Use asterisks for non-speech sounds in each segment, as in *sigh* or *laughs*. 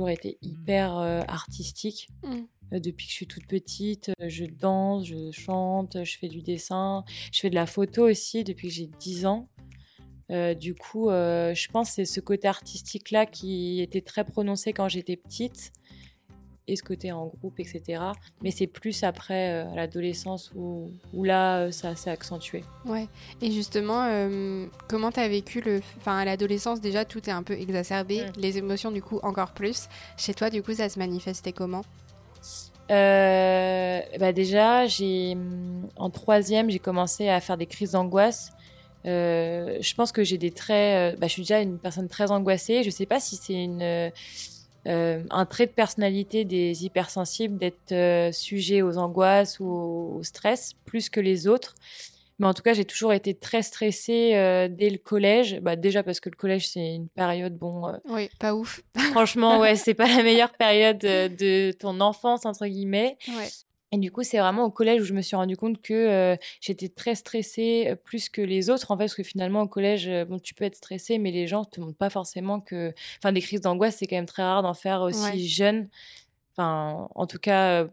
toujours été hyper artistique. Mmh. depuis que je suis toute petite, je danse, je chante, je fais du dessin, je fais de la photo aussi depuis que j'ai 10 ans. du coup, je pense que c'est ce côté artistique-là qui était très prononcé quand j'étais petite et ce côté en groupe, etc. Mais c'est plus après euh, à l'adolescence où, où, là, euh, ça s'est accentué. Ouais. Et justement, euh, comment tu as vécu le. Enfin, à l'adolescence, déjà, tout est un peu exacerbé. Les émotions, du coup, encore plus. Chez toi, du coup, ça se manifestait comment? Bah déjà, j'ai en troisième, j'ai commencé à faire des crises d'angoisse. je pense que j'ai des traits. bah, je suis déjà une personne très angoissée. Je sais pas si c'est une euh, un trait de personnalité des hypersensibles d'être euh, sujet aux angoisses ou au, stress plus que les autres. Mais en tout cas, j'ai toujours été très stressée euh, dès le collège. Bah, déjà parce que le collège, c'est une période, bon. oui, pas ouf. franchement, ouais, c'est pas la meilleure période de ton enfance, entre guillemets. Ouais. Et du coup, c'est vraiment au collège où je me suis rendu compte que euh, j'étais très stressée euh, plus que les autres. En fait, parce que finalement, au collège, euh, bon, tu peux être stressée, mais les gens te montrent pas forcément que. Enfin, des crises d'angoisse, c'est quand même très rare d'en faire aussi jeune. Enfin, en tout cas,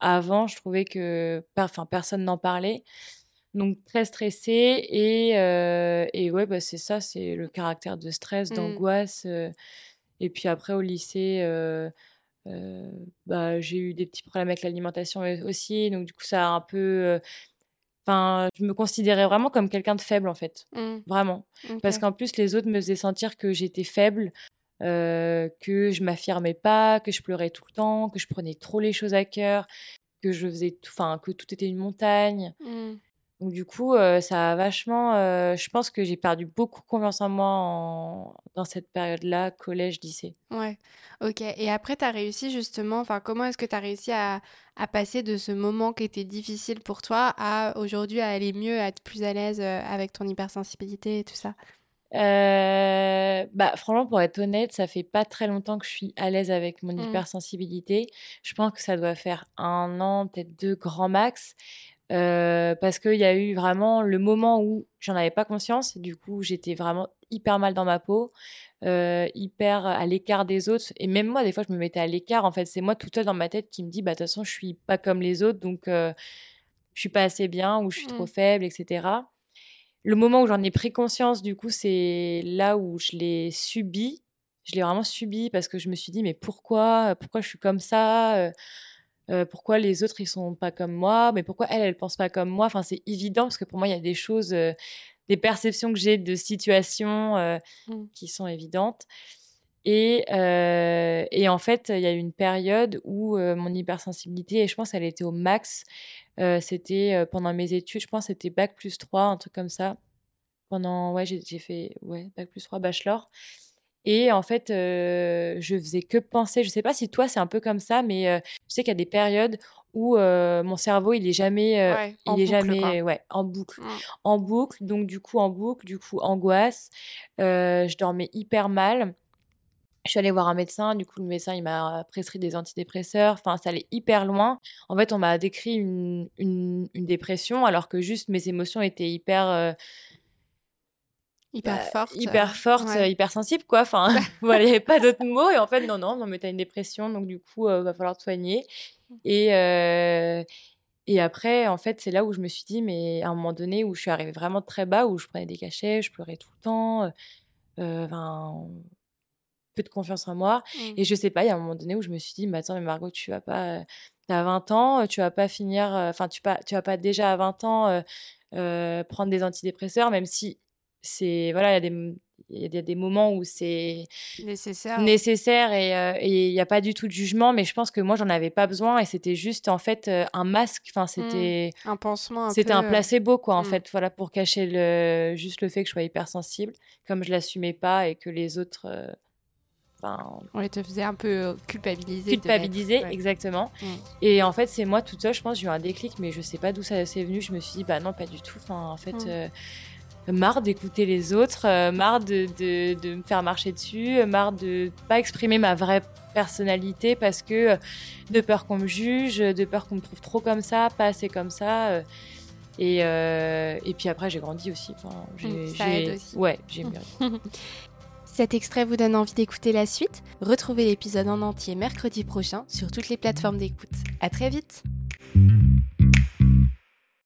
avant, je trouvais que enfin, personne n'en parlait. Donc, très stressée. Et, et ouais, bah, c'est ça, c'est le caractère de stress, mmh. d'angoisse. et puis après, au lycée bah, j'ai eu des petits problèmes avec l'alimentation aussi, donc du coup ça a un peu, enfin, je me considérais vraiment comme quelqu'un de faible en fait, mmh. vraiment. Parce qu'en plus les autres me faisaient sentir que j'étais faible, que je m'affirmais pas, que je pleurais tout le temps, que je prenais trop les choses à cœur, que je faisais, enfin, que tout était une montagne. Mmh. Donc du coup, ça a vachement. je pense que j'ai perdu beaucoup confiance en moi dans cette période-là, collège, lycée. Ouais, ok. Et après, tu as réussi justement, enfin, comment est-ce que tu as réussi à, à, passer de ce moment qui était difficile pour toi à aujourd'hui à aller mieux, à être plus à l'aise avec ton hypersensibilité et tout ça? Bah, franchement, pour être honnête, ça fait pas très longtemps que je suis à l'aise avec mon mmh. hypersensibilité. Je pense que ça doit faire un an, peut-être deux grands max. Euh, parce qu'il y a eu vraiment le moment où j'en avais pas conscience. Du coup j'étais vraiment hyper mal dans ma peau, euh, hyper à l'écart des autres. Et même moi des fois je me mettais à l'écart en fait. C'est moi toute seule dans ma tête qui me dit bah de toute façon je suis pas comme les autres donc euh, je suis pas assez bien ou je suis trop mmh. faible etc. Le moment où j'en ai pris conscience du coup c'est là où je l'ai subi, je l'ai vraiment subi parce que je me suis dit mais pourquoi? Pourquoi je suis comme ça? Pourquoi les autres ils sont pas comme moi, mais pourquoi elle elle pense pas comme moi. Enfin c'est évident parce que pour moi il y a des choses, des perceptions que j'ai de situations mmh. qui sont évidentes. Et, et en fait il y a eu une période où mon hypersensibilité et je pense elle était au max. c'était pendant mes études, je pense c'était bac plus 3, un truc comme ça. Pendant ouais j'ai fait ouais bac plus 3 bachelor. Et en fait, je faisais que penser. Je sais pas si toi c'est un peu comme ça, mais je sais qu'il y a des périodes où mon cerveau il est jamais, il est jamais, ouais, en boucle, mmh. en boucle. Donc du coup en boucle, du coup angoisse. je dormais hyper mal. Je suis allée voir un médecin, du coup le médecin il m'a prescrit des antidépresseurs, enfin ça allait hyper loin. En fait on m'a décrit une, une, une, dépression alors que juste mes émotions étaient hyper hyper bah, forte. hyper forte hyper sensible quoi. Enfin voilà il n'y avait pas d'autres *laughs* mots et en fait non non non mais t'as une dépression donc du coup il va falloir te soigner. Et et après en fait c'est là où je me suis dit mais à un moment donné où je suis arrivée vraiment très bas où je prenais des cachets je pleurais tout le temps enfin peu de confiance en moi. Mmh. et je sais pas il y a un moment donné où je me suis dit mais attends mais Margot tu vas pas t'as 20 ans tu vas pas finir enfin tu pas tu vas pas déjà à 20 ans prendre des antidépresseurs même si c'est voilà, il y a des il y a des moments où c'est nécessaire, nécessaire et il n'y a pas du tout de jugement, mais je pense que moi j'en avais pas besoin et c'était juste en fait un masque, enfin mmh. c'était un pansement, c'était un placebo quoi en mmh. fait, voilà pour cacher le juste le fait que je sois hypersensible, comme je l'assumais pas et que les autres Enfin, on te faisait un peu culpabiliser. Culpabiliser, exactement. Mmh. Et en fait, c'est moi toute seule, je pense, j'ai eu un déclic, mais je sais pas d'où ça s'est venu. Je me suis dit, bah non, pas du tout. Enfin, en fait, marre d'écouter les autres, euh, marre de, de, me faire marcher dessus, euh, marre de pas exprimer ma vraie personnalité parce que euh, de peur qu'on me juge, de peur qu'on me trouve trop comme ça, pas assez comme ça. et, et puis après, j'ai grandi aussi. Enfin, mmh, ça aide aussi. Ouais, j'ai mieux. *laughs* cet extrait vous donne envie d'écouter la suite, retrouvez l'épisode en entier mercredi prochain sur toutes les plateformes d'écoute. À très vite